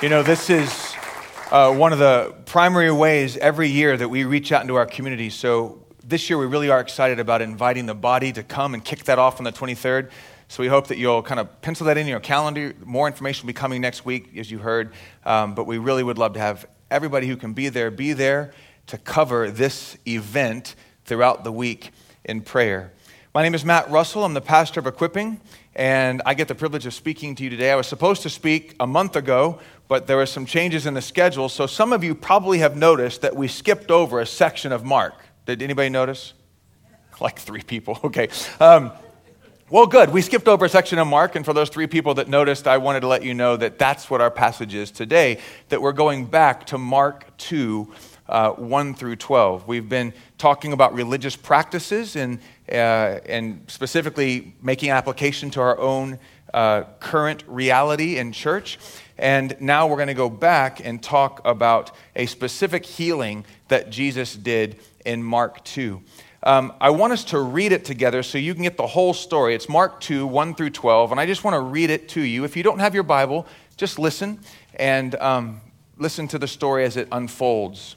You know, this is uh, one of the primary ways every year that we reach out into our community. So this year we really are excited about inviting the body to come and kick that off on the 23rd. So we hope that you'll kind of pencil that in your calendar. More information will be coming next week, as you heard. Um, but we really would love to have everybody who can be there be there to cover this event throughout the week in prayer. My name is Matt Russell. I'm the pastor of Equipping, and I get the privilege of speaking to you today. I was supposed to speak a month ago, but there were some changes in the schedule. So some of you probably have noticed that we skipped over a section of Mark. Did anybody notice? Like three people. Okay. Um, well, good. We skipped over a section of Mark, and for those three people that noticed, I wanted to let you know that that's what our passage is today, that we're going back to Mark 2, uh, 1 through 12. We've been talking about religious practices and, uh, and specifically making application to our own uh, current reality in church. And now we're going to go back and talk about a specific healing that Jesus did in Mark 2. Um, I want us to read it together so you can get the whole story. It's Mark 2, 1 through 12, and I just want to read it to you. If you don't have your Bible, just listen and um, listen to the story as it unfolds.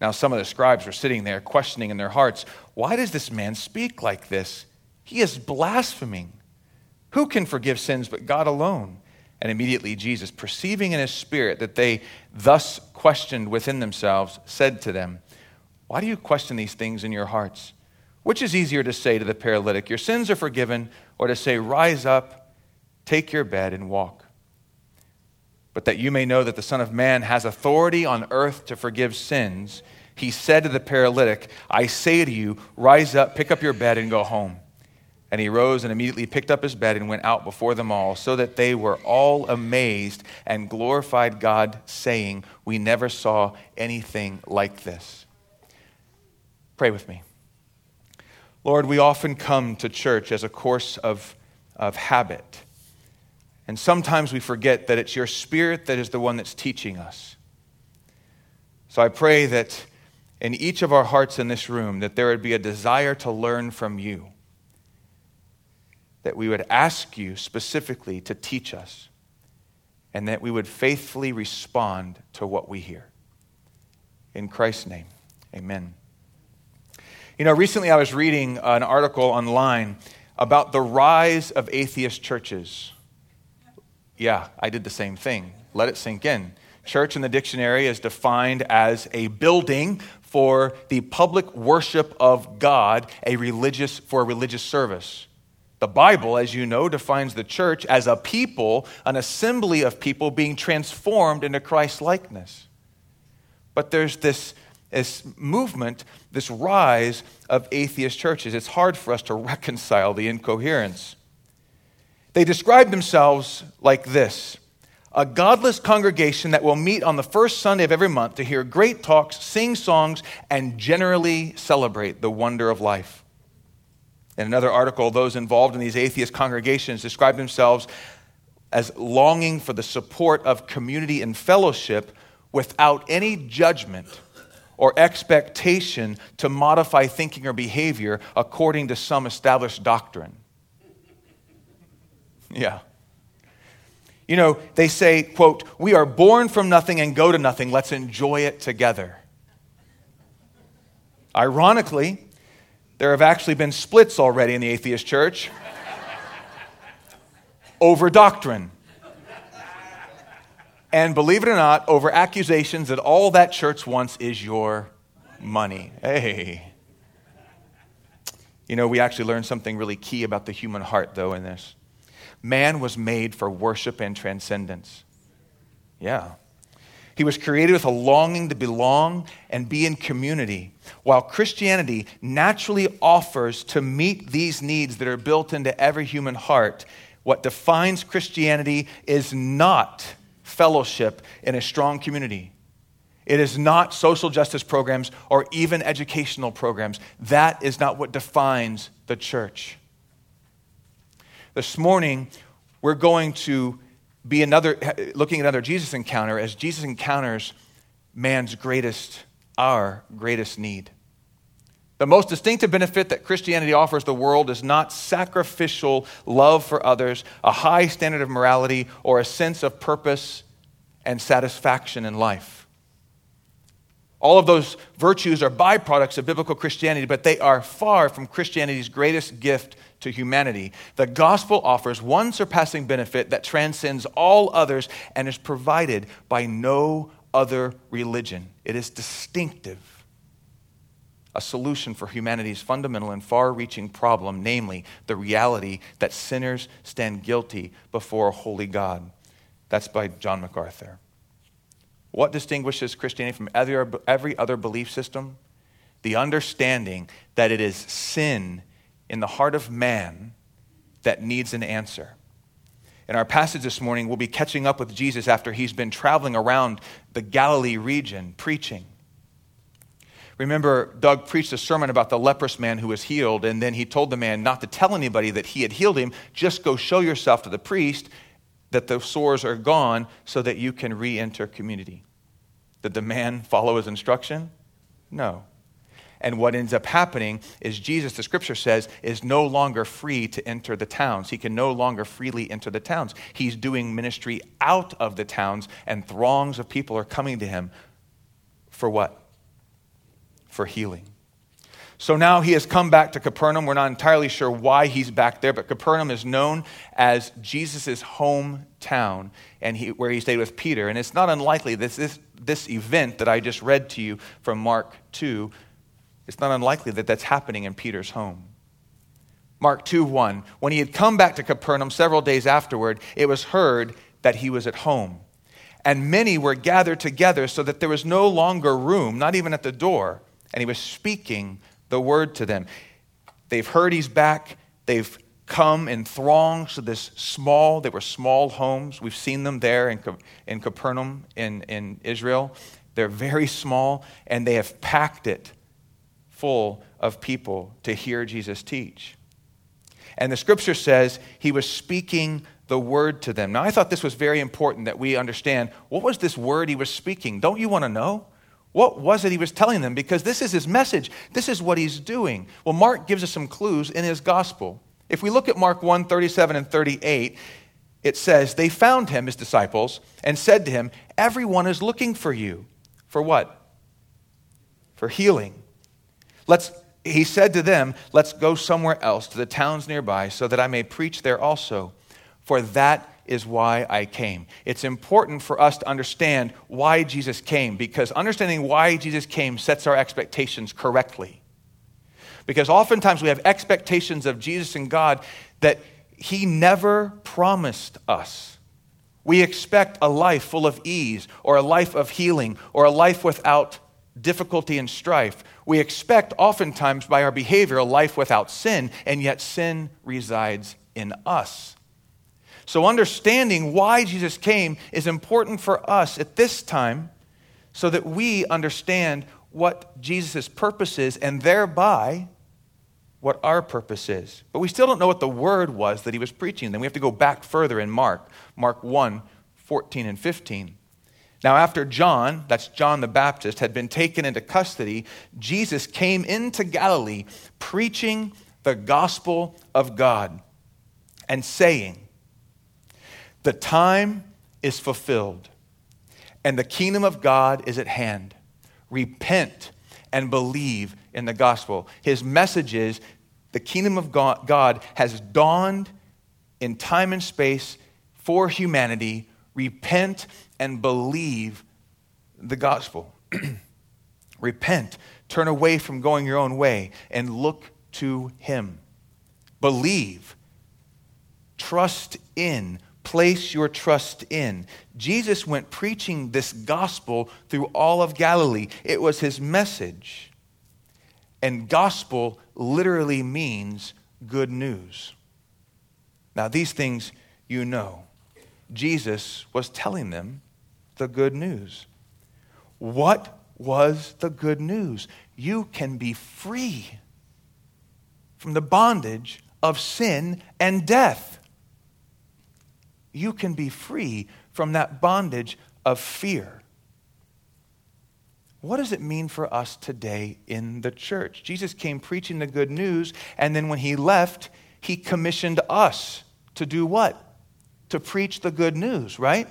Now, some of the scribes were sitting there, questioning in their hearts, Why does this man speak like this? He is blaspheming. Who can forgive sins but God alone? And immediately Jesus, perceiving in his spirit that they thus questioned within themselves, said to them, Why do you question these things in your hearts? Which is easier to say to the paralytic, Your sins are forgiven, or to say, Rise up, take your bed, and walk? But that you may know that the Son of Man has authority on earth to forgive sins, he said to the paralytic, I say to you, rise up, pick up your bed, and go home. And he rose and immediately picked up his bed and went out before them all, so that they were all amazed and glorified God, saying, We never saw anything like this. Pray with me. Lord, we often come to church as a course of, of habit. And sometimes we forget that it's your spirit that is the one that's teaching us. So I pray that in each of our hearts in this room that there would be a desire to learn from you. That we would ask you specifically to teach us and that we would faithfully respond to what we hear. In Christ's name, amen. You know, recently I was reading an article online about the rise of atheist churches. Yeah, I did the same thing. Let it sink in. Church in the dictionary is defined as a building for the public worship of God, a religious for a religious service. The Bible, as you know, defines the church as a people, an assembly of people being transformed into Christ likeness. But there's this, this movement, this rise of atheist churches. It's hard for us to reconcile the incoherence. They describe themselves like this a godless congregation that will meet on the first Sunday of every month to hear great talks, sing songs, and generally celebrate the wonder of life. In another article, those involved in these atheist congregations describe themselves as longing for the support of community and fellowship without any judgment or expectation to modify thinking or behavior according to some established doctrine. Yeah. You know, they say, quote, we are born from nothing and go to nothing. Let's enjoy it together. Ironically, there have actually been splits already in the atheist church over doctrine. And believe it or not, over accusations that all that church wants is your money. Hey. You know, we actually learned something really key about the human heart, though, in this. Man was made for worship and transcendence. Yeah. He was created with a longing to belong and be in community, while Christianity naturally offers to meet these needs that are built into every human heart. What defines Christianity is not fellowship in a strong community. It is not social justice programs or even educational programs. That is not what defines the church. This morning, we're going to be another, looking at another Jesus encounter as Jesus encounters man's greatest, our greatest need. The most distinctive benefit that Christianity offers the world is not sacrificial love for others, a high standard of morality, or a sense of purpose and satisfaction in life. All of those virtues are byproducts of biblical Christianity, but they are far from Christianity's greatest gift to humanity. The gospel offers one surpassing benefit that transcends all others and is provided by no other religion. It is distinctive a solution for humanity's fundamental and far reaching problem, namely the reality that sinners stand guilty before a holy God. That's by John MacArthur. What distinguishes Christianity from every other belief system? The understanding that it is sin in the heart of man that needs an answer. In our passage this morning, we'll be catching up with Jesus after he's been traveling around the Galilee region preaching. Remember, Doug preached a sermon about the leprous man who was healed, and then he told the man not to tell anybody that he had healed him. Just go show yourself to the priest that the sores are gone so that you can re enter community. Did the man follow his instruction? No. And what ends up happening is Jesus, the scripture says, is no longer free to enter the towns. He can no longer freely enter the towns. He's doing ministry out of the towns, and throngs of people are coming to him for what? for healing. So now he has come back to Capernaum. We're not entirely sure why he's back there, but Capernaum is known as Jesus' hometown and he, where he stayed with Peter. And it's not unlikely that this, this event that I just read to you from Mark 2, it's not unlikely that that's happening in Peter's home. Mark 2 1. When he had come back to Capernaum several days afterward, it was heard that he was at home. And many were gathered together so that there was no longer room, not even at the door and he was speaking the word to them. They've heard he's back. They've come in throngs to this small, they were small homes. We've seen them there in, in Capernaum in, in Israel. They're very small, and they have packed it full of people to hear Jesus teach. And the scripture says he was speaking the word to them. Now, I thought this was very important that we understand what was this word he was speaking? Don't you want to know? What was it he was telling them? Because this is his message. This is what he's doing. Well, Mark gives us some clues in his gospel. If we look at Mark 1 37 and 38, it says, They found him, his disciples, and said to him, Everyone is looking for you. For what? For healing. Let's, he said to them, Let's go somewhere else, to the towns nearby, so that I may preach there also. For that is why I came. It's important for us to understand why Jesus came because understanding why Jesus came sets our expectations correctly. Because oftentimes we have expectations of Jesus and God that He never promised us. We expect a life full of ease, or a life of healing, or a life without difficulty and strife. We expect, oftentimes, by our behavior, a life without sin, and yet sin resides in us. So, understanding why Jesus came is important for us at this time so that we understand what Jesus' purpose is and thereby what our purpose is. But we still don't know what the word was that he was preaching. Then we have to go back further in Mark, Mark 1 14 and 15. Now, after John, that's John the Baptist, had been taken into custody, Jesus came into Galilee preaching the gospel of God and saying, the time is fulfilled, and the kingdom of God is at hand. Repent and believe in the gospel. His message is the kingdom of God has dawned in time and space for humanity. Repent and believe the gospel. Repent, turn away from going your own way, and look to Him. Believe, trust in, place your trust in. Jesus went preaching this gospel through all of Galilee, it was his message. And gospel literally means good news. Now, these things you know. Jesus was telling them the good news. What was the good news? You can be free from the bondage of sin and death. You can be free from that bondage of fear. What does it mean for us today in the church? Jesus came preaching the good news, and then when he left, he commissioned us to do what? To preach the good news, right?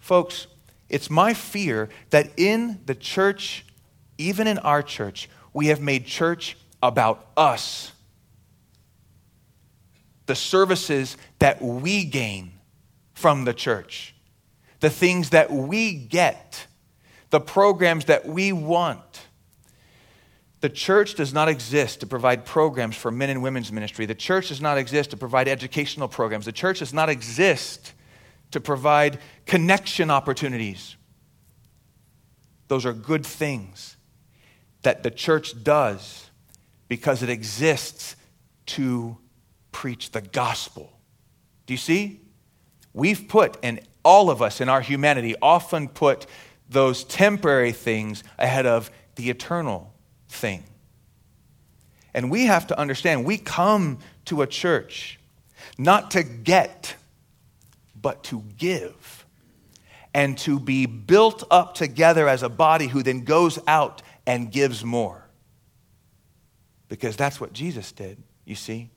Folks, it's my fear that in the church, even in our church, we have made church about us. The services that we gain from the church, the things that we get the programs that we want. The church does not exist to provide programs for men and women's ministry. The church does not exist to provide educational programs. The church does not exist to provide connection opportunities. Those are good things that the church does because it exists to preach the gospel. Do you see? We've put, and all of us in our humanity often put those temporary things ahead of the eternal thing. And we have to understand we come to a church not to get, but to give. And to be built up together as a body who then goes out and gives more. Because that's what Jesus did, you see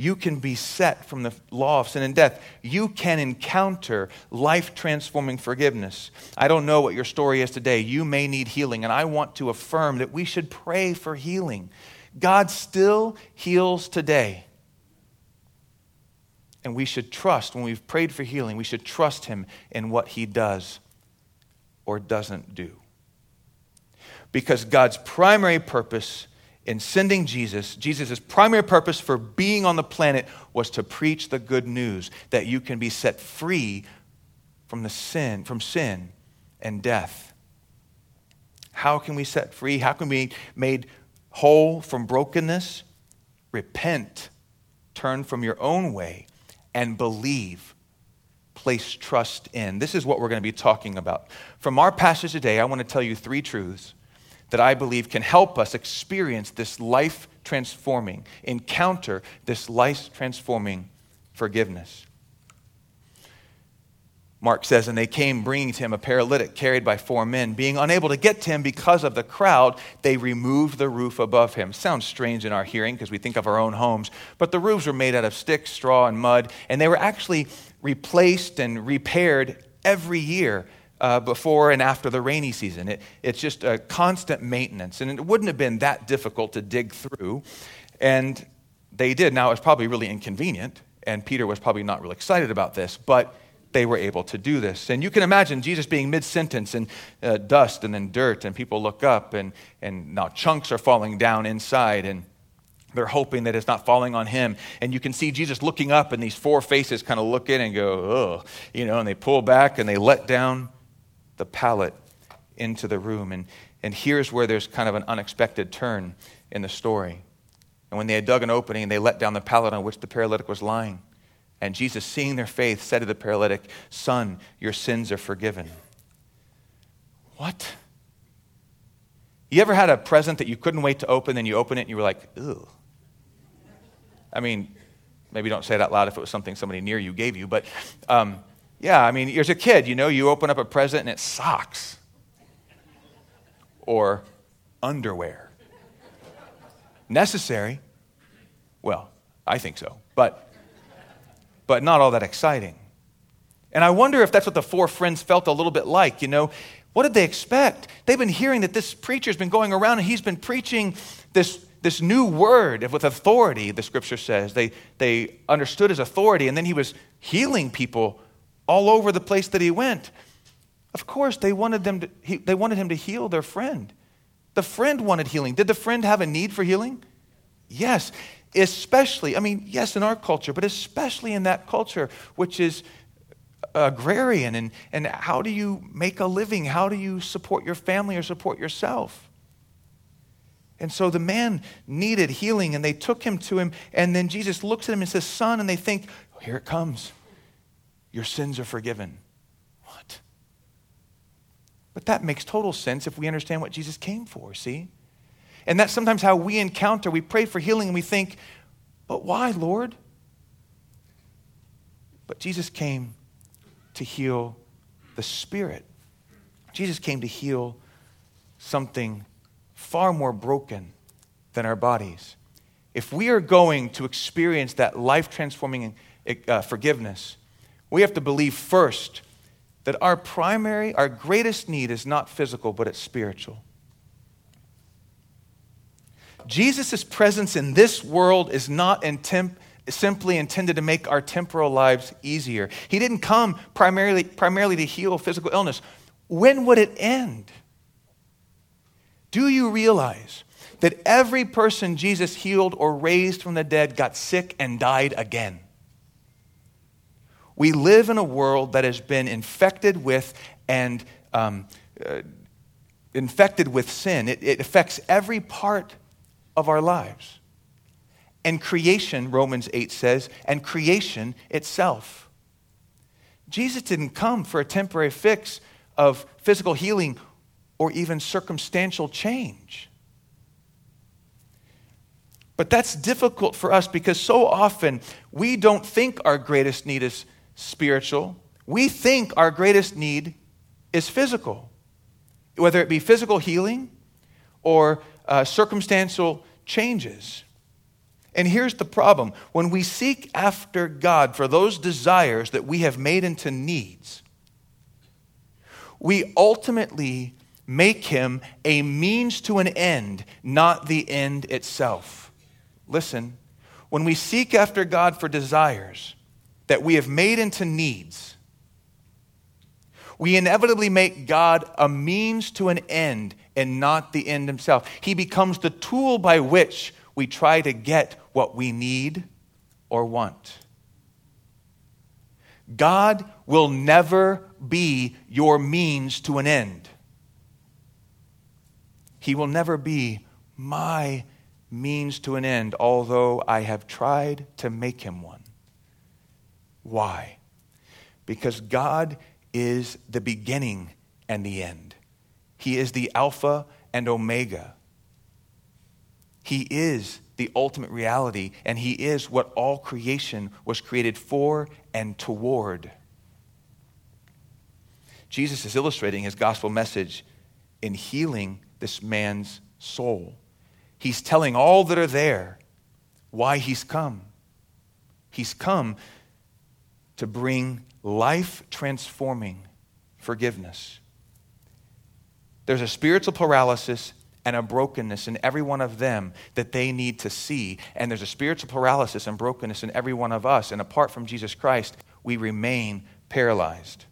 you can be set from the law of sin and death. You can encounter life transforming forgiveness. I don't know what your story is today. You may need healing, and I want to affirm that we should pray for healing. God still heals today. And we should trust, when we've prayed for healing, we should trust Him in what He does or doesn't do. Because God's primary purpose in sending Jesus, Jesus' primary purpose for being on the planet was to preach the good news that you can be set free from the sin, from sin and death. How can we set free? How can we be made whole from brokenness? Repent, turn from your own way, and believe. Place trust in. This is what we're going to be talking about. From our passage today, I want to tell you three truths that I believe can help us experience this life transforming, encounter this life transforming forgiveness. Mark says, and they came bringing to him a paralytic carried by four men. Being unable to get to him because of the crowd, they removed the roof above him. Sounds strange in our hearing because we think of our own homes, but the roofs were made out of sticks, straw, and mud, and they were actually replaced and repaired every year uh, before and after the rainy season. It, it's just a constant maintenance. And it wouldn't have been that difficult to dig through. And they did. Now, it was probably really inconvenient, and Peter was probably not real excited about this, but they were able to do this. And you can imagine Jesus being mid sentence and uh, dust and then dirt, and people look up, and, and now chunks are falling down inside. And they're hoping that it's not falling on him. And you can see Jesus looking up, and these four faces kind of look in and go, oh, you know, and they pull back and they let down the pallet into the room. And, and here's where there's kind of an unexpected turn in the story. And when they had dug an opening, they let down the pallet on which the paralytic was lying. And Jesus, seeing their faith, said to the paralytic, Son, your sins are forgiven. What? You ever had a present that you couldn't wait to open, then you open it and you were like, ew. I mean, maybe don't say it out loud if it was something somebody near you gave you, but um, yeah, I mean, as a kid, you know, you open up a present and it's socks or underwear. Necessary? Well, I think so, but, but not all that exciting. And I wonder if that's what the four friends felt a little bit like. You know, what did they expect? They've been hearing that this preacher's been going around and he's been preaching this, this new word with authority, the scripture says. They, they understood his authority, and then he was healing people all over the place that he went. Of course, they wanted, them to, he, they wanted him to heal their friend. The friend wanted healing. Did the friend have a need for healing? Yes. Especially, I mean, yes, in our culture, but especially in that culture, which is agrarian. And, and how do you make a living? How do you support your family or support yourself? And so the man needed healing, and they took him to him. And then Jesus looks at him and says, Son, and they think, Here it comes. Your sins are forgiven. What? But that makes total sense if we understand what Jesus came for, see? And that's sometimes how we encounter, we pray for healing and we think, But why, Lord? But Jesus came to heal the spirit. Jesus came to heal something far more broken than our bodies. If we are going to experience that life transforming uh, forgiveness, we have to believe first that our primary, our greatest need is not physical, but it's spiritual. Jesus' presence in this world is not simply intended to make our temporal lives easier. He didn't come primarily, primarily to heal physical illness. When would it end? Do you realize that every person Jesus healed or raised from the dead got sick and died again? We live in a world that has been infected with and um, uh, infected with sin. It, it affects every part of our lives. And creation, Romans 8 says, and creation itself. Jesus didn't come for a temporary fix of physical healing or even circumstantial change. But that's difficult for us because so often we don't think our greatest need is spiritual. We think our greatest need is physical, whether it be physical healing or uh, circumstantial changes. And here's the problem when we seek after God for those desires that we have made into needs, we ultimately make him a means to an end, not the end itself. Listen, when we seek after God for desires that we have made into needs, we inevitably make God a means to an end and not the end himself. He becomes the tool by which we try to get what we need or want. God will never be your means to an end. He will never be my means to an end, although I have tried to make him one. Why? Because God is the beginning and the end. He is the Alpha and Omega. He is the ultimate reality, and He is what all creation was created for and toward. Jesus is illustrating his gospel message in healing this man's soul. He's telling all that are there why he's come. He's come to bring life transforming forgiveness. There's a spiritual paralysis and a brokenness in every one of them that they need to see. And there's a spiritual paralysis and brokenness in every one of us. And apart from Jesus Christ, we remain paralyzed.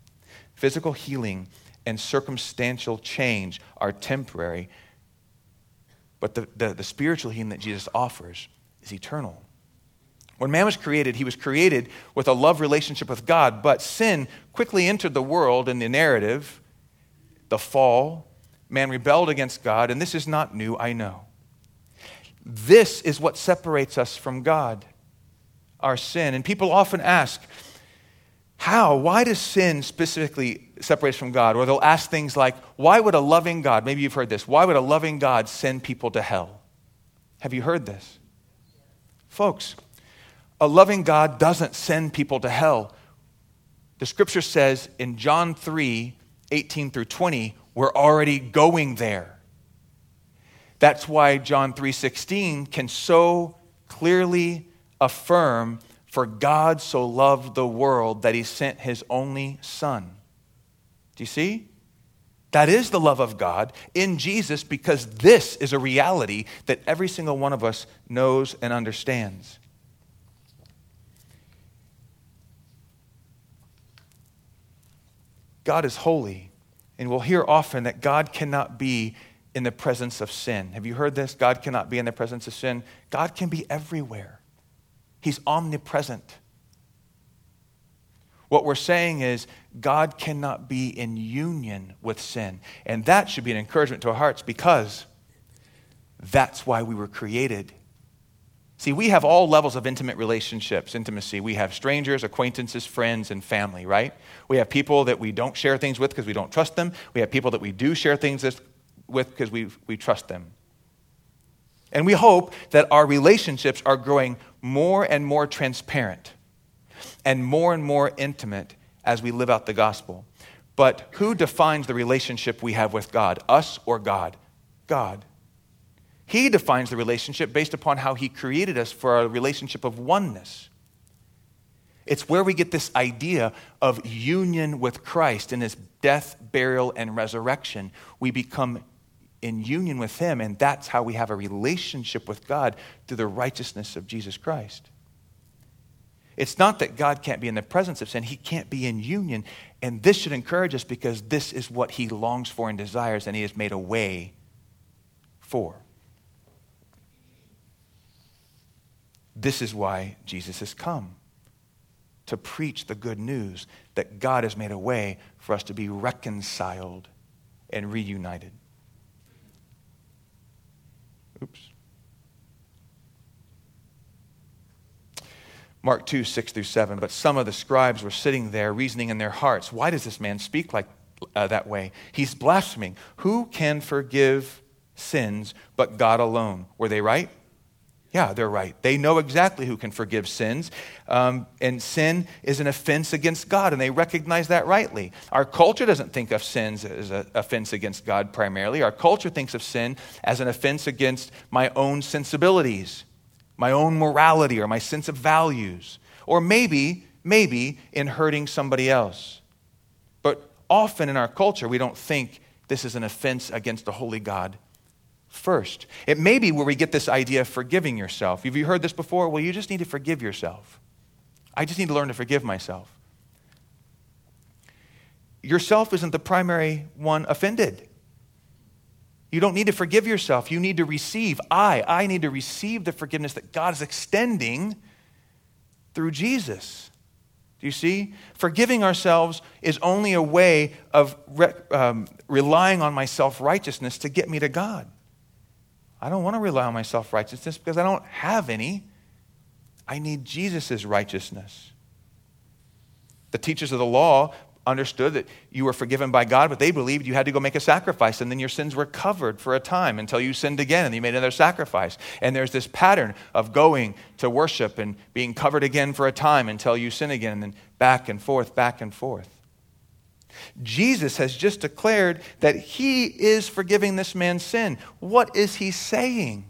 Physical healing and circumstantial change are temporary, but the, the, the, spiritual healing that Jesus offers is eternal. When man was created, he was created with a love relationship with God, but sin quickly entered the world in the narrative, the fall. Man rebelled against God, and this is not new, I know. This is what separates us from God, our sin. And people often ask, how? Why does sin specifically separate us from God? Or they'll ask things like, why would a loving God, maybe you've heard this, why would a loving God send people to hell? Have you heard this? Folks, a loving God doesn't send people to hell. The scripture says in John 3 18 through 20, we're already going there. That's why John 3:16 can so clearly affirm for God so loved the world that he sent his only Son. Do you see? That is the love of God in Jesus because this is a reality that every single one of us knows and understands. God is holy, and we'll hear often that God cannot be in the presence of sin. Have you heard this? God cannot be in the presence of sin. God can be everywhere. He's omnipresent. What we're saying is God cannot be in union with sin. And that should be an encouragement to our hearts because That's why we were created. See, we have all levels of intimate relationships, intimacy. We have strangers, acquaintances, friends, and family, right? We have people that we don't share things with because we don't trust them. We have people that we do share things with because we, we trust them. And we hope that our relationships are growing more and more transparent and more and more intimate as we live out the gospel. But who defines the relationship we have with God, us or God? God. He defines the relationship based upon how He created us for a relationship of oneness. It's where we get this idea of union with Christ in His death, burial, and resurrection. We become in union with Him, and that's how we have a relationship with God through the righteousness of Jesus Christ. It's not that God can't be in the presence of sin, He can't be in union. And this should encourage us because this is what He longs for and desires, and He has made a way for. This is why Jesus has come to preach the good news that God has made a way for us to be reconciled and reunited. Oops. Mark 2, 6 through 7. But some of the scribes were sitting there, reasoning in their hearts, Why does this man speak like uh, that way? He's blaspheming. Who can forgive sins but God alone? Were they right? Yeah, they're right. They know exactly who can forgive sins. Um, and sin is an offense against God, and they recognize that rightly. Our culture doesn't think of sins as an offense against God primarily. Our culture thinks of sin as an offense against my own sensibilities, my own morality, or my sense of values. Or maybe, maybe in hurting somebody else. But often in our culture, we don't think this is an offense against a holy God first. It may be where we get this idea of forgiving yourself. Have you heard this before? Well, you just need to forgive yourself. I just need to learn to forgive myself. Yourself isn't the primary one offended. You don't need to forgive yourself. You need to receive. I, I need to receive the forgiveness that God is extending through Jesus. Do you see? Forgiving ourselves is only a way of re- um, relying on my self righteousness to get me to God. I don't want to rely on my self righteousness because I don't have any. I need Jesus' righteousness. The teachers of the law understood that you were forgiven by God, but they believed you had to go make a sacrifice, and then your sins were covered for a time until you sinned again and you made another sacrifice. And there's this pattern of going to worship and being covered again for a time until you sin again, and then back and forth, back and forth. Jesus has just declared that he is forgiving this man's sin. What is he saying?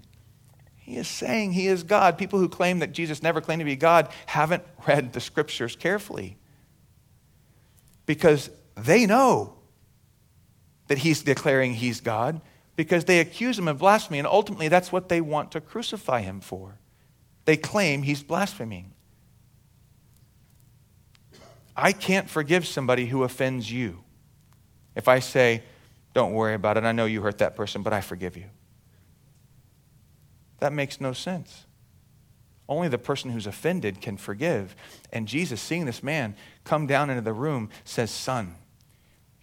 He is saying he is God. People who claim that Jesus never claimed to be God haven't read the scriptures carefully because they know that he's declaring he's God because they accuse him of blasphemy, and ultimately that's what they want to crucify him for. They claim he's blaspheming. I can't forgive somebody who offends you. If I say, don't worry about it, I know you hurt that person, but I forgive you. That makes no sense. Only the person who's offended can forgive. And Jesus, seeing this man come down into the room, says, Son,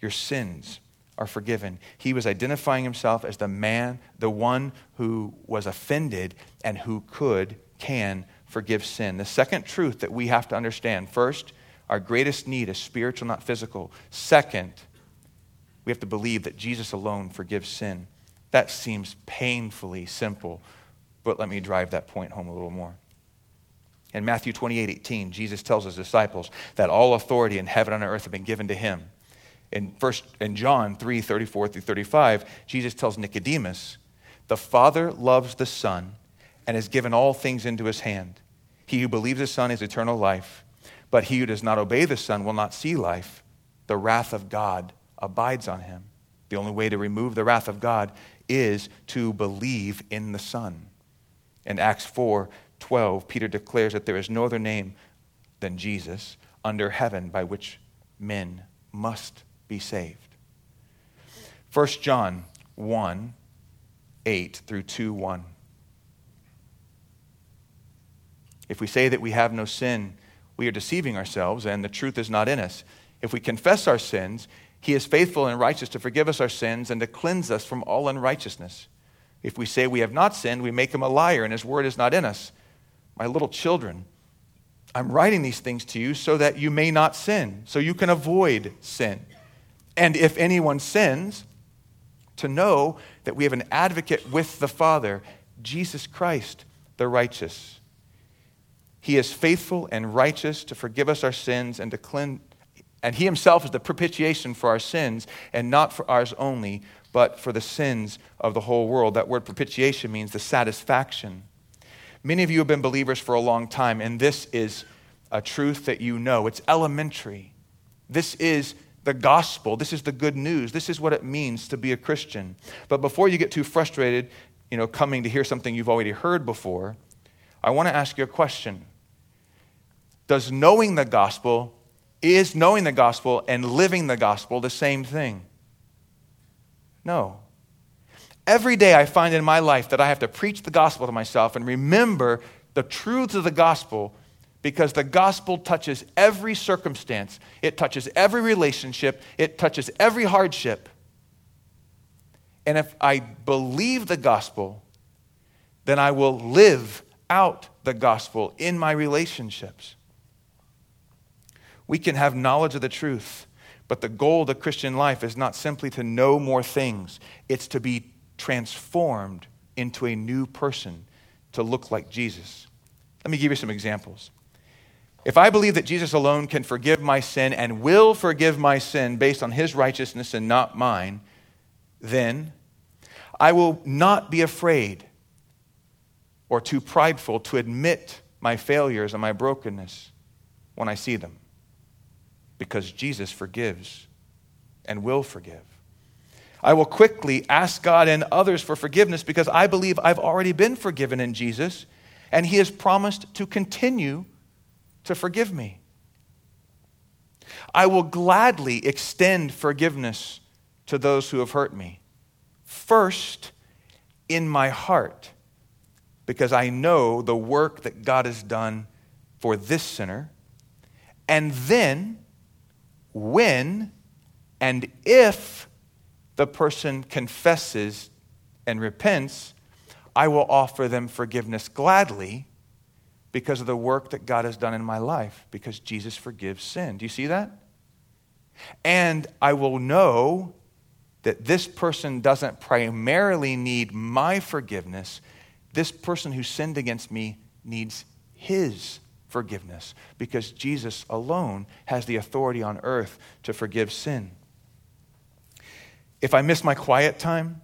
your sins are forgiven. He was identifying himself as the man, the one who was offended and who could, can forgive sin. The second truth that we have to understand first, our greatest need is spiritual, not physical. Second, we have to believe that Jesus alone forgives sin. That seems painfully simple, but let me drive that point home a little more. In Matthew 28 18, Jesus tells his disciples that all authority in heaven and earth have been given to him. In, first, in John 3 34 through 35, Jesus tells Nicodemus, The Father loves the Son and has given all things into his hand. He who believes the Son has eternal life. But he who does not obey the Son will not see life. The wrath of God abides on him. The only way to remove the wrath of God is to believe in the Son. In Acts 4 12, Peter declares that there is no other name than Jesus under heaven by which men must be saved. 1 John 1 8 through 2 1. If we say that we have no sin, we are deceiving ourselves and the truth is not in us. If we confess our sins, he is faithful and righteous to forgive us our sins and to cleanse us from all unrighteousness. If we say we have not sinned, we make him a liar, and his word is not in us. My little children, I'm writing these things to you so that you may not sin, so you can avoid sin. And if anyone sins, to know that we have an advocate with the Father, Jesus Christ, the righteous. He is faithful and righteous to forgive us our sins and to cleanse, and He Himself is the propitiation for our sins, and not for ours only, but for the sins of the whole world. That word propitiation means the satisfaction. Many of you have been believers for a long time, and this is a truth that you know. It's elementary. This is the gospel. This is the good news. This is what it means to be a Christian. But before you get too frustrated, you know, coming to hear something you've already heard before, I want to ask you a question. Does knowing the gospel, is knowing the gospel and living the gospel the same thing? No. Every day I find in my life that I have to preach the gospel to myself and remember the truths of the gospel because the gospel touches every circumstance, it touches every relationship, it touches every hardship. And if I believe the gospel, then I will live out the gospel in my relationships. We can have knowledge of the truth, but the goal of the Christian life is not simply to know more things, it's to be transformed into a new person to look like Jesus. Let me give you some examples. If I believe that Jesus alone can forgive my sin and will forgive my sin based on his righteousness and not mine, then I will not be afraid or too prideful to admit my failures and my brokenness when I see them because Jesus forgives and will forgive. I will quickly ask God and others for forgiveness because I believe I've already been forgiven in Jesus and he has promised to continue to forgive me. I will gladly extend forgiveness to those who have hurt me. First, in my heart, because I know the work that God has done for this sinner. And then, when and if the person confesses and repents, I will offer them forgiveness gladly because of the work that God has done in my life, because Jesus forgives sin. Do you see that? And I will know that this person doesn't primarily need my forgiveness. This person who sinned against me needs his forgiveness because Jesus alone has the authority on earth to forgive sin. If I miss my quiet time,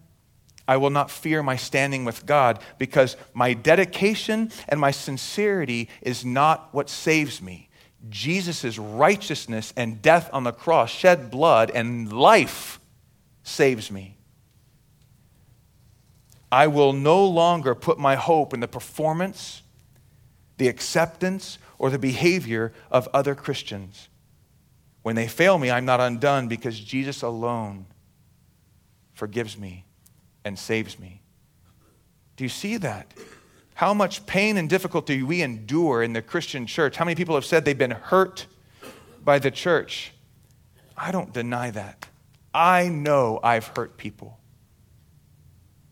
I will not fear my standing with God because my dedication and my sincerity is not what saves me. Jesus' righteousness and death on the cross, shed blood, and life saves me. I will no longer put my hope in the performance, the acceptance, or the behavior of other Christians. When they fail me, I'm not undone because Jesus alone forgives me and saves me. Do you see that? How much pain and difficulty we endure in the Christian church. How many people have said they've been hurt by the church? I don't deny that. I know I've hurt people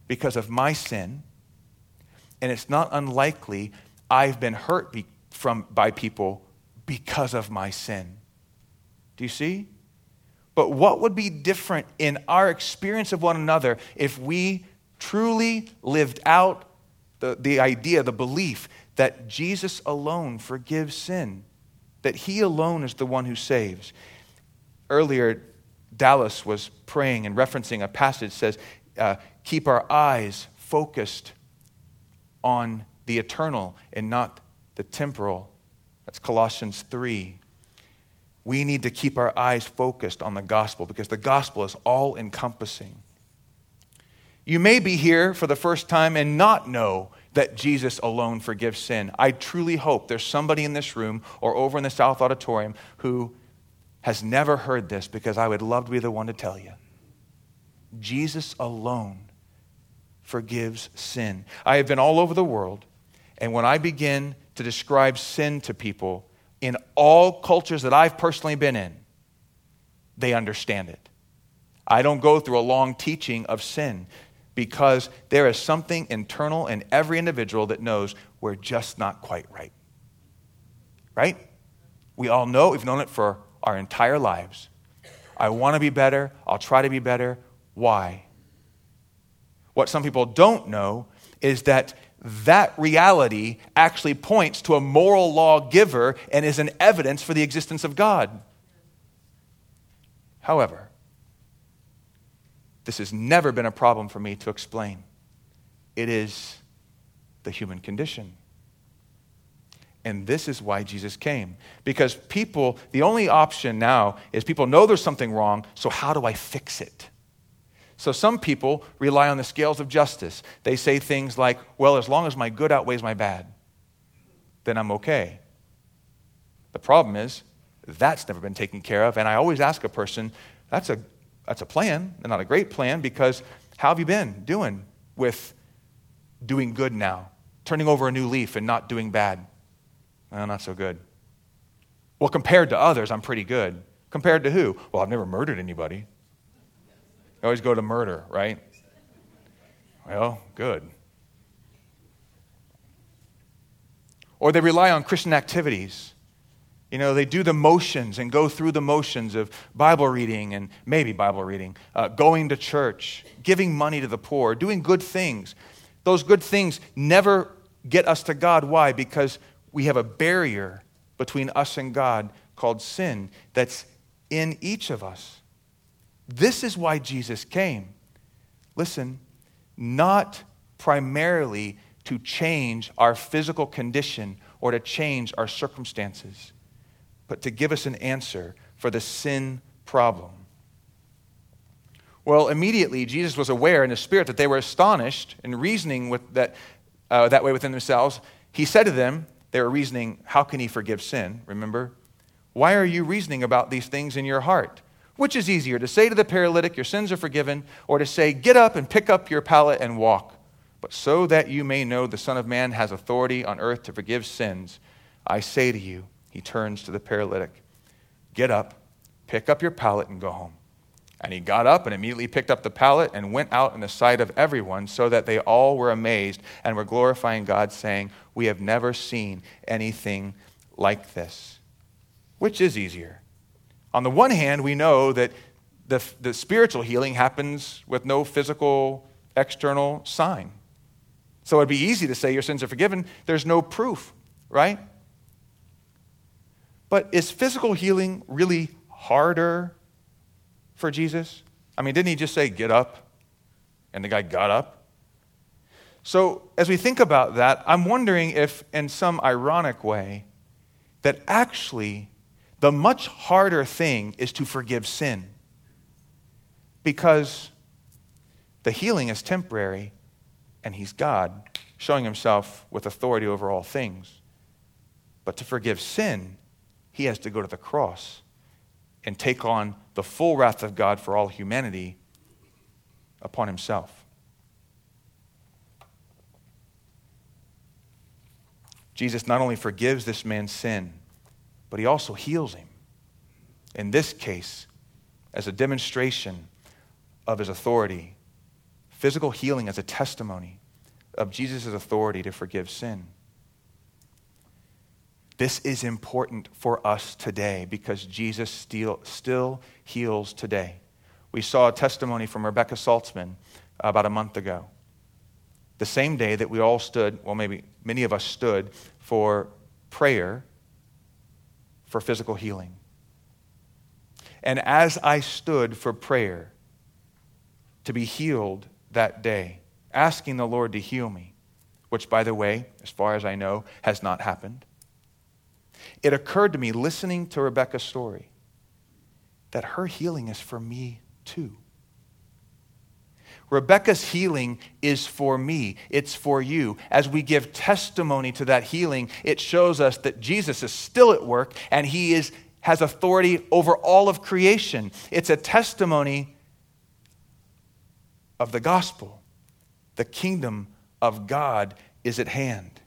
because of my sin, and it's not unlikely I've been hurt be, from, by people because of my sin. Do you see? But what would be different in our experience of one another if we truly lived out the, the idea, the belief that Jesus alone forgives sin, that He alone is the one who saves? Earlier, Dallas was praying and referencing a passage that says, uh, keep our eyes focused on the eternal and not the temporal. That's Colossians 3 we need to keep our eyes focused on the gospel because the gospel is all encompassing. You may be here for the first time and not know that Jesus alone forgives sin. I truly hope there's somebody in this room or over in the South Auditorium who has never heard this because I would love to be the one to tell you. Jesus alone forgives sin. I have been all over the world, and when I begin to describe sin to people, in all cultures that I've personally been in, they understand it. I don't go through a long teaching of sin because there is something internal in every individual that knows we're just not quite right. Right? We all know, we've known it for our entire lives. I want to be better. I'll try to be better. Why? What some people don't know is that that reality actually points to a moral lawgiver and is an evidence for the existence of God. However, this has never been a problem for me to explain. It is the human condition. And this is why Jesus came. Because people, the only option now is people know there's something wrong, so how do I fix it? So some people rely on the scales of justice. They say things like, well, as long as my good outweighs my bad, then I'm okay. The problem is, that's never been taken care of. And I always ask a person, that's a, that's a plan, and not a great plan, because how have you been doing with doing good now? Turning over a new leaf and not doing bad? Well, not so good. Well, compared to others, I'm pretty good. Compared to who? Well, I've never murdered anybody. I always go to murder, right? Well, good. Or they rely on Christian activities. You know, they do the motions and go through the motions of Bible reading and maybe Bible reading, uh, going to church, giving money to the poor, doing good things. Those good things never get us to God. Why? Because we have a barrier between us and God called sin that's in each of us. This is why Jesus came. Listen, not primarily to change our physical condition or to change our circumstances, but to give us an answer for the sin problem. Well, immediately Jesus was aware in the spirit that they were astonished and reasoning with that, uh, that way within themselves. He said to them, they were reasoning, How can he forgive sin? Remember? Why are you reasoning about these things in your heart? Which is easier, to say to the paralytic, Your sins are forgiven, or to say, Get up and pick up your pallet and walk? But so that you may know the Son of Man has authority on earth to forgive sins, I say to you, He turns to the paralytic, Get up, pick up your pallet, and go home. And he got up and immediately picked up the pallet and went out in the sight of everyone, so that they all were amazed and were glorifying God, saying, We have never seen anything like this. Which is easier? On the one hand, we know that the, the spiritual healing happens with no physical external sign. So it'd be easy to say your sins are forgiven. There's no proof, right? But is physical healing really harder for Jesus? I mean, didn't he just say, get up? And the guy got up. So, as we think about that, I'm wondering if, in some ironic way, that actually the much harder thing is to forgive sin. Because the healing is temporary, and he's God, showing himself with authority over all things. But to forgive sin, he has to go to the cross and take on the full wrath of God for all humanity upon himself. Jesus not only forgives this man's sin, but he also heals him. In this case, as a demonstration of his authority, physical healing as a testimony of Jesus' authority to forgive sin. This is important for us today because Jesus still, still heals today. We saw a testimony from Rebecca Saltzman about a month ago. The same day that we all stood, well, maybe many of us stood for prayer for physical healing. And as I stood for prayer to be healed that day, asking the Lord to heal me, which, by the way, as far as I know, has not happened, it occurred to me, listening to Rebecca's story, that her healing is for me too. Rebecca's healing is for me. It's for you. As we give testimony to that healing, it shows us that Jesus is still at work and he is, has authority over all of creation. It's a testimony of the gospel. The kingdom of God is at hand.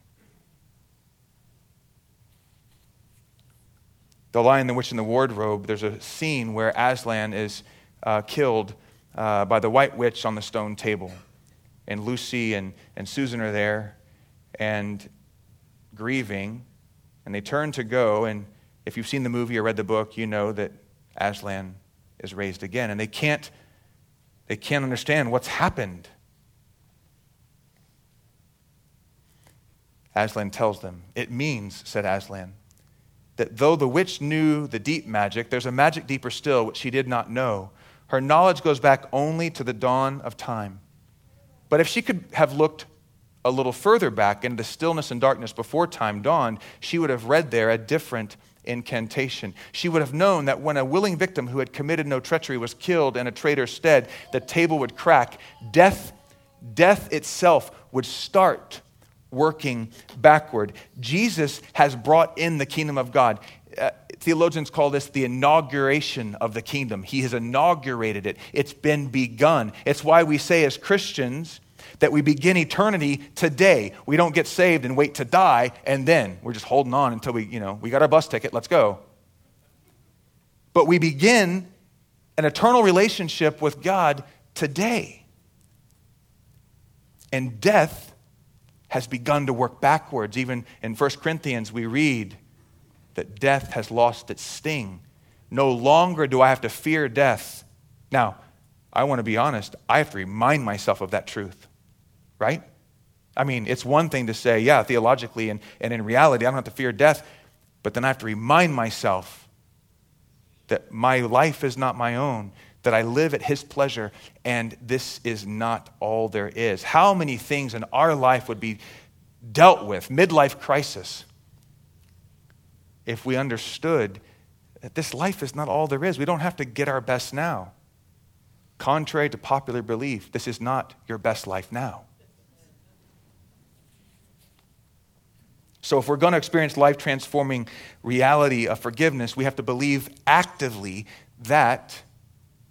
The Lion, the Witch, and the Wardrobe, there's a scene where Aslan is uh, killed uh, by the white witch on the stone table. and Lucy and, and Susan are there and grieving, and they turn to go. And if you've seen the movie or read the book, you know that Aslan is raised again. And they can't, they can't understand what's happened. Aslan tells them, It means, said Aslan, that though the witch knew the deep magic, there's a magic deeper still which she did not know. Her knowledge goes back only to the dawn of time. But if she could have looked a little further back into the stillness and darkness before time dawned, she would have read there a different incantation. She would have known that when a willing victim who had committed no treachery was killed in a traitor's stead, the table would crack. Death, death itself would start working backward. Jesus has brought in the kingdom of God. Uh, theologians call this the inauguration of the kingdom. He has inaugurated it, it's been begun. It's why we say, as Christians, that we begin eternity today. We don't get saved and wait to die and then we're just holding on until we, you know, we got our bus ticket, let's go. But we begin an eternal relationship with God today. And death has begun to work backwards. Even in 1 Corinthians, we read that death has lost its sting. No longer do I have to fear death. Now, I want to be honest, I have to remind myself of that truth right? I mean, it's one thing to say, yeah, theologically and, and in reality, I don't have to fear death, but then I have to remind myself that my life is not my own, that I live at His pleasure, and this is not all there is. How many things in our life would be dealt with, midlife crisis, if we understood that this life is not all there is? We don't have to get our best now. Contrary to popular belief, this is not your best life now. So, if we're going to experience life transforming reality of forgiveness, we have to believe actively that,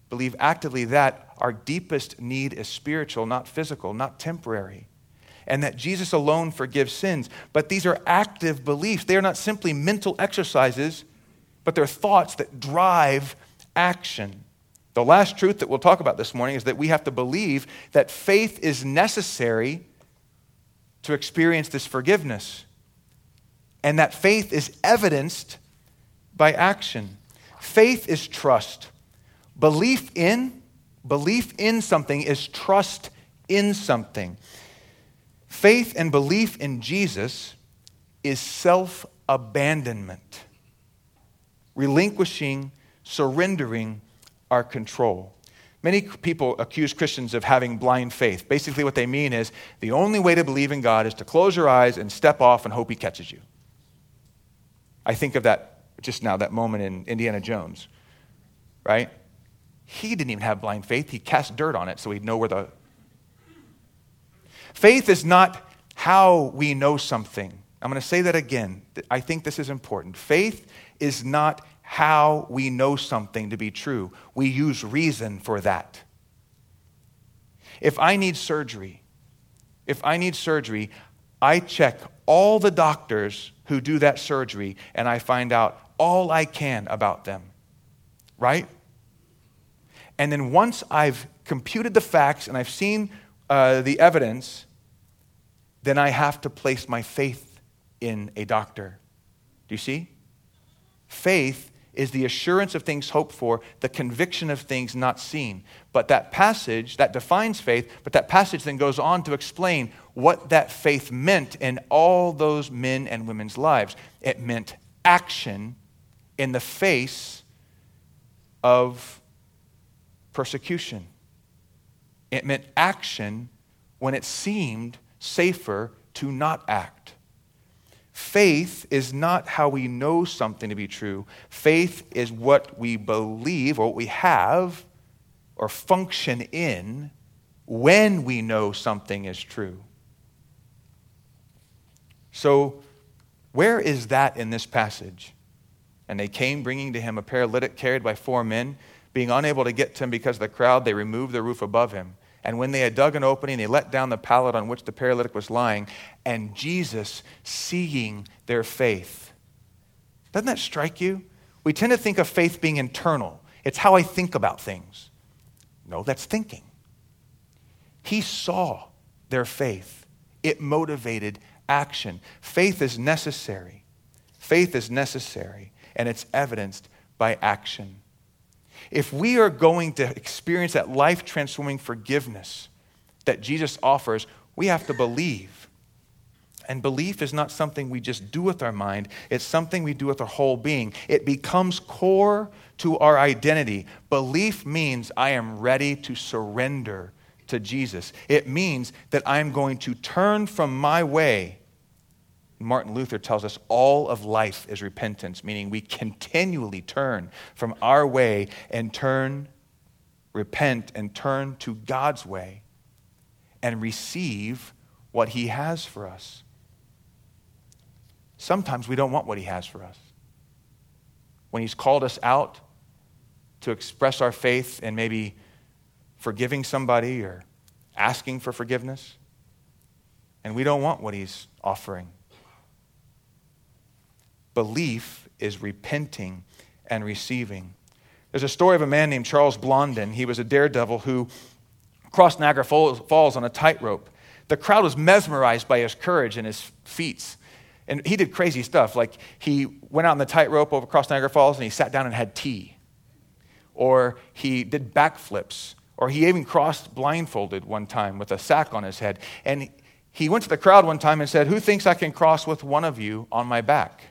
believe actively that our deepest need is spiritual, not physical, not temporary. And that Jesus alone forgives sins. But these are active beliefs. They are not simply mental exercises, but they're thoughts that drive action. The last truth that we'll talk about this morning is that we have to believe that faith is necessary to experience this forgiveness and that faith is evidenced by action. Faith is trust. Belief in, belief in something is trust in something. Faith and belief in Jesus is self abandonment, relinquishing, surrendering our control. Many people accuse Christians of having blind faith. Basically, what they mean is the only way to believe in God is to close your eyes and step off and hope He catches you. I think of that just now, that moment in Indiana Jones, right? He didn't even have blind faith. He cast dirt on it so he'd know where the. Faith is not how we know something. I'm going to say that again. I think this is important. Faith is not how we know something to be true. We use reason for that. If I need surgery, if I need surgery, I check all the doctors who do that surgery and I find out all I can about them. Right? And then once I've computed the facts and I've seen uh, the evidence, then I have to place my faith in a doctor. Do you see? Faith is the assurance of things hoped for, the conviction of things not seen. But that passage, that defines faith, but that passage then goes on to explain what that faith meant in all those men and women's lives. It meant action in the face of persecution. It meant action when it seemed safer to not act. Faith is not how we know something to be true. Faith is what we believe or what we have or function in when we know something is true. So, where is that in this passage? And they came bringing to him a paralytic carried by four men. Being unable to get to him because of the crowd, they removed the roof above him. And when they had dug an opening, they let down the pallet on which the paralytic was lying. And Jesus, seeing their faith. Doesn't that strike you? We tend to think of faith being internal, it's how I think about things. No, that's thinking. He saw their faith. It motivated action. Faith is necessary. Faith is necessary, and it's evidenced by action. If we are going to experience that life transforming forgiveness that Jesus offers, we have to believe. And belief is not something we just do with our mind, it's something we do with our whole being. It becomes core to our identity. Belief means I am ready to surrender to Jesus. It means that I'm going to turn from my way. Martin Luther tells us all of life is repentance, meaning we continually turn from our way and turn, repent, and turn to God's way and receive what He has for us. Sometimes we don't want what He has for us. When He's called us out to express our faith and maybe forgiving somebody or asking for forgiveness, and we don't want what He's offering. Belief is repenting and receiving. There's a story of a man named Charles Blondin. He was a daredevil who crossed Niagara Falls on a tightrope. The crowd was mesmerized by his courage and his feats. And he did crazy stuff. Like he went out on the tightrope over across Niagara Falls and he sat down and had tea. Or he did backflips. Or he even crossed blindfolded one time with a sack on his head. And he went to the crowd one time and said, Who thinks I can cross with one of you on my back?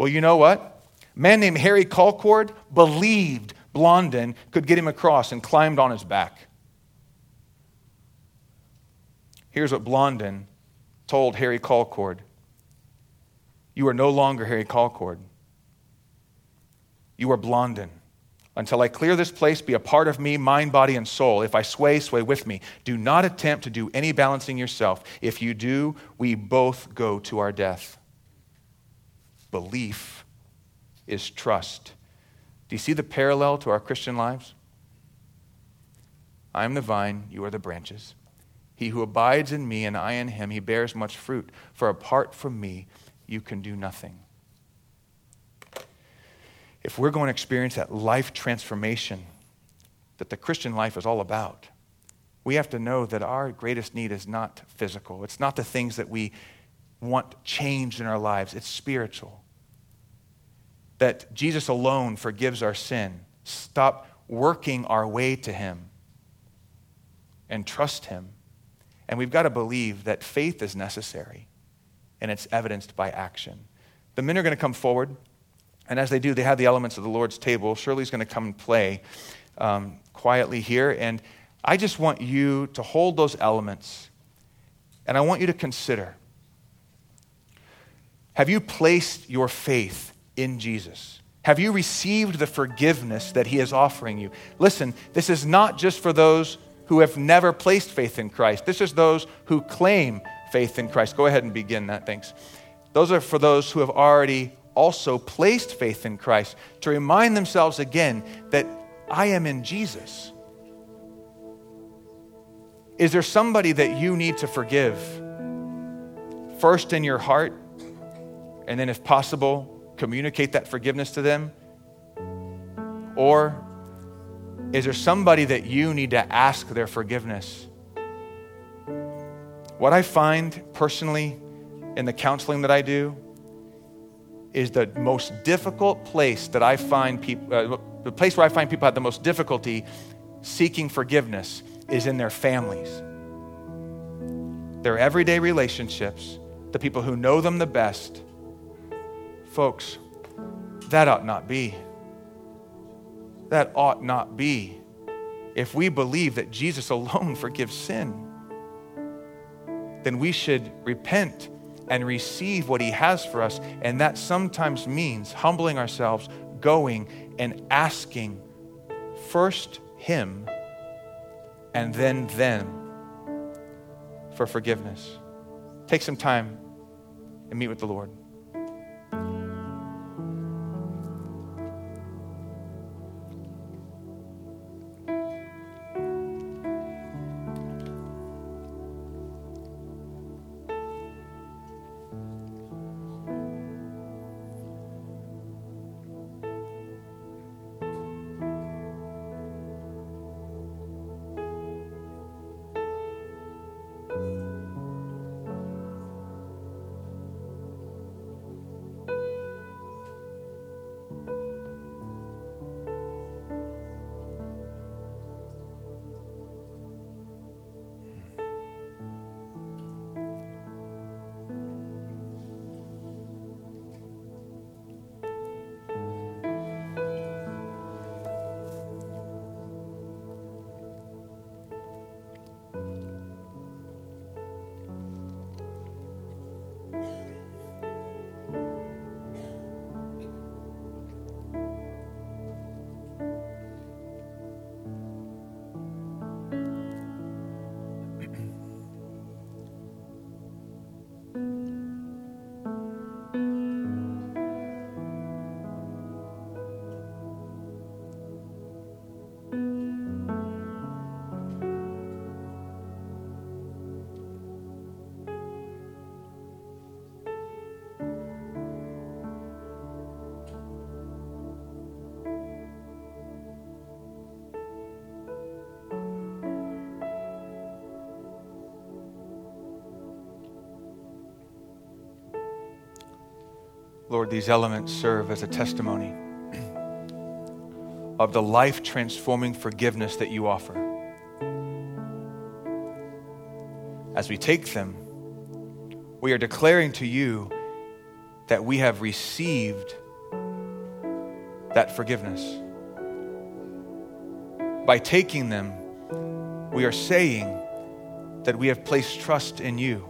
Well, you know what? A man named Harry Colcord believed Blondin could get him across and climbed on his back. Here's what Blondin told Harry Colcord You are no longer Harry Colcord. You are Blondin. Until I clear this place, be a part of me, mind, body, and soul. If I sway, sway with me. Do not attempt to do any balancing yourself. If you do, we both go to our death. Belief is trust. Do you see the parallel to our Christian lives? I am the vine, you are the branches. He who abides in me and I in him, he bears much fruit. For apart from me, you can do nothing. If we're going to experience that life transformation that the Christian life is all about, we have to know that our greatest need is not physical. It's not the things that we want changed in our lives, it's spiritual. That Jesus alone forgives our sin. Stop working our way to Him and trust Him and we've got to believe that faith is necessary, and it's evidenced by action. The men are going to come forward, and as they do, they have the elements of the Lord's table. Shirley's going to come and play um, quietly here, and I just want you to hold those elements, and I want you to consider have you placed your faith in Jesus? Have you received the forgiveness that He is offering you? Listen, this is not just for those who have never placed faith in Christ. This is those who claim faith in Christ. Go ahead and begin that. Thanks. Those are for those who have already also placed faith in Christ to remind themselves again that I am in Jesus. Is there somebody that you need to forgive? First in your heart, and then, if possible, communicate that forgiveness to them? Or is there somebody that you need to ask their forgiveness? What I find personally in the counseling that I do is the most difficult place that I find people, uh, the place where I find people have the most difficulty seeking forgiveness is in their families. Their everyday relationships, the people who know them the best. Folks, that ought not be that ought not be if we believe that Jesus alone forgives sin. Then we should repent and receive what he has for us. And that sometimes means humbling ourselves, going and asking first him and then them for forgiveness. Take some time and meet with the Lord. Lord, these elements serve as a testimony of the life transforming forgiveness that you offer. As we take them, we are declaring to you that we have received that forgiveness. By taking them, we are saying that we have placed trust in you.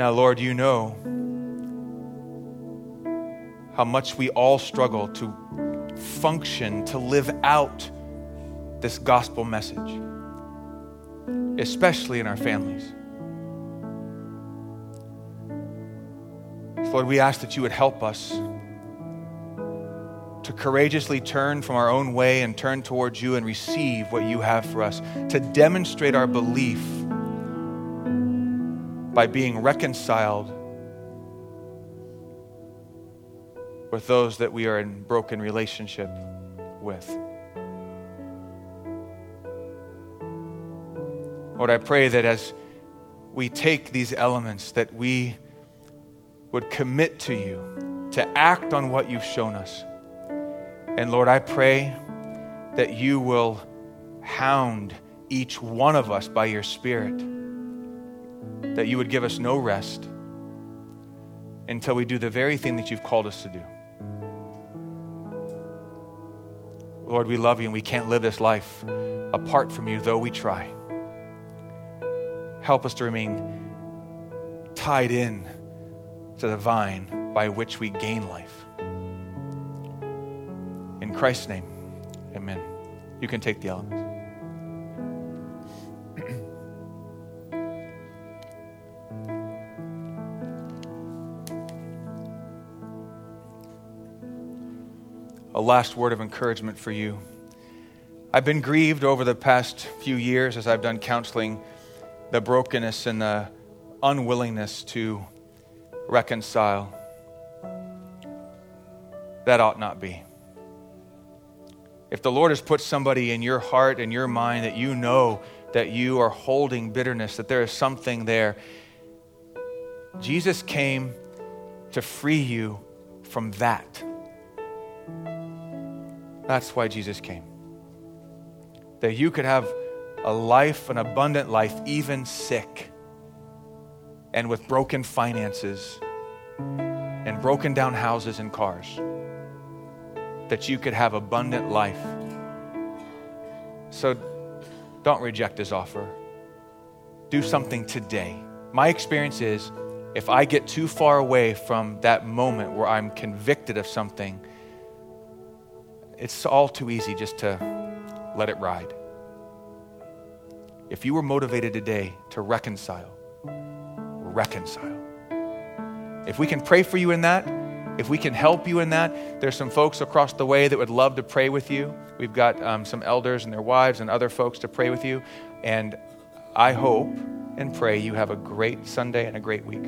Now, Lord, you know how much we all struggle to function, to live out this gospel message, especially in our families. Lord, we ask that you would help us to courageously turn from our own way and turn towards you and receive what you have for us, to demonstrate our belief by being reconciled with those that we are in broken relationship with. Lord, I pray that as we take these elements, that we would commit to you to act on what you've shown us. And Lord, I pray that you will hound each one of us by your Spirit, that you would give us no rest until we do the very thing that you've called us to do. Lord, we love you and we can't live this life apart from you, though we try. Help us to remain tied in to the vine by which we gain life. In Christ's name, amen. You can take the elements. A last word of encouragement for you. I've been grieved over the past few years as I've done counseling the brokenness and the unwillingness to reconcile. That ought not be. If the Lord has put somebody in your heart and your mind that you know that you are holding bitterness, that there is something there, Jesus came to free you from that. That's why Jesus came. That you could have a life, an abundant life, even sick and with broken finances and broken down houses and cars, that you could have abundant life. So don't reject his offer. Do something today. My experience is if I get too far away from that moment where I'm convicted of something, it's all too easy just to let it ride. If you were motivated today to reconcile, reconcile. If we can pray for you in that, if we can help you in that, there's some folks across the way that would love to pray with you. We've got um, some elders and their wives and other folks to pray with you. And I hope and pray you have a great Sunday and a great week.